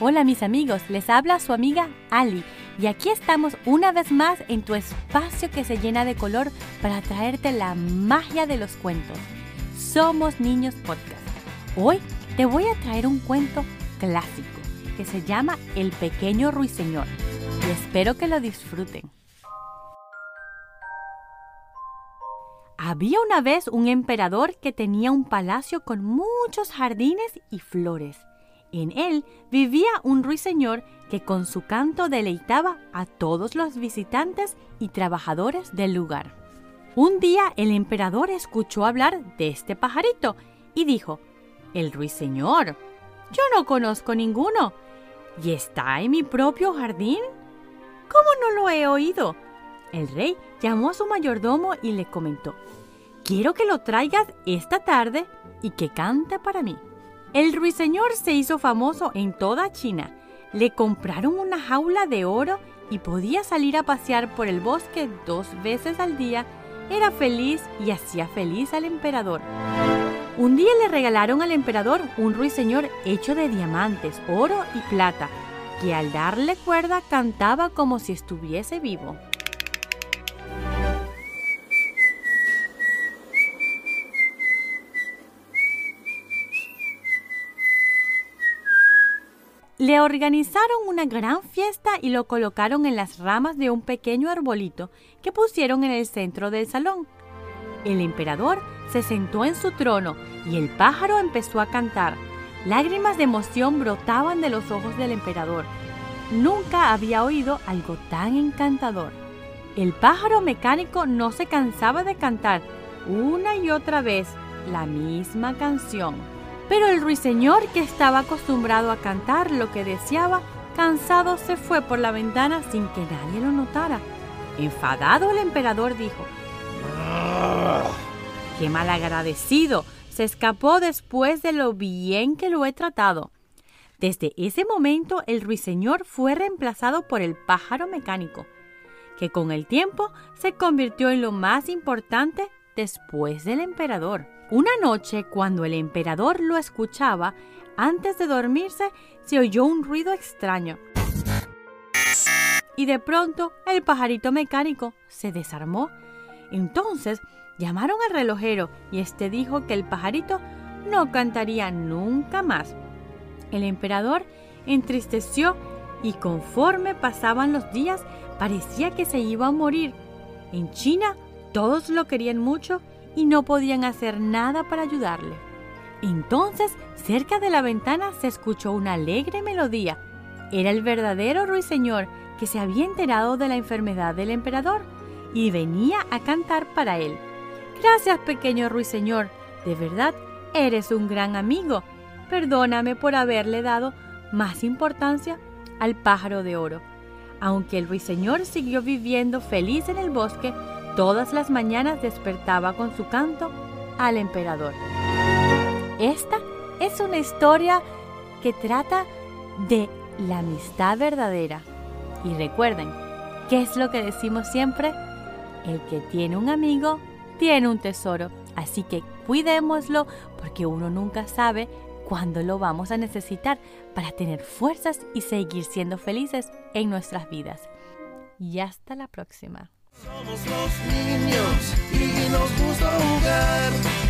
Hola mis amigos, les habla su amiga Ali y aquí estamos una vez más en tu espacio que se llena de color para traerte la magia de los cuentos. Somos Niños Podcast. Hoy te voy a traer un cuento clásico que se llama El pequeño ruiseñor y espero que lo disfruten. Había una vez un emperador que tenía un palacio con muchos jardines y flores. En él vivía un ruiseñor que con su canto deleitaba a todos los visitantes y trabajadores del lugar. Un día el emperador escuchó hablar de este pajarito y dijo, El ruiseñor, yo no conozco ninguno. ¿Y está en mi propio jardín? ¿Cómo no lo he oído? El rey llamó a su mayordomo y le comentó, Quiero que lo traigas esta tarde y que cante para mí. El ruiseñor se hizo famoso en toda China. Le compraron una jaula de oro y podía salir a pasear por el bosque dos veces al día. Era feliz y hacía feliz al emperador. Un día le regalaron al emperador un ruiseñor hecho de diamantes, oro y plata, que al darle cuerda cantaba como si estuviese vivo. Le organizaron una gran fiesta y lo colocaron en las ramas de un pequeño arbolito que pusieron en el centro del salón. El emperador se sentó en su trono y el pájaro empezó a cantar. Lágrimas de emoción brotaban de los ojos del emperador. Nunca había oído algo tan encantador. El pájaro mecánico no se cansaba de cantar una y otra vez la misma canción. Pero el ruiseñor, que estaba acostumbrado a cantar lo que deseaba, cansado se fue por la ventana sin que nadie lo notara. Enfadado el emperador dijo, ¡Qué malagradecido! Se escapó después de lo bien que lo he tratado. Desde ese momento el ruiseñor fue reemplazado por el pájaro mecánico, que con el tiempo se convirtió en lo más importante después del emperador. Una noche, cuando el emperador lo escuchaba, antes de dormirse, se oyó un ruido extraño. Y de pronto el pajarito mecánico se desarmó. Entonces llamaron al relojero y este dijo que el pajarito no cantaría nunca más. El emperador entristeció y conforme pasaban los días parecía que se iba a morir. En China todos lo querían mucho y no podían hacer nada para ayudarle. Entonces, cerca de la ventana se escuchó una alegre melodía. Era el verdadero ruiseñor que se había enterado de la enfermedad del emperador y venía a cantar para él. Gracias, pequeño ruiseñor. De verdad, eres un gran amigo. Perdóname por haberle dado más importancia al pájaro de oro. Aunque el ruiseñor siguió viviendo feliz en el bosque, Todas las mañanas despertaba con su canto al emperador. Esta es una historia que trata de la amistad verdadera. Y recuerden, ¿qué es lo que decimos siempre? El que tiene un amigo tiene un tesoro. Así que cuidémoslo porque uno nunca sabe cuándo lo vamos a necesitar para tener fuerzas y seguir siendo felices en nuestras vidas. Y hasta la próxima. Somos los niños y nos gusta jugar.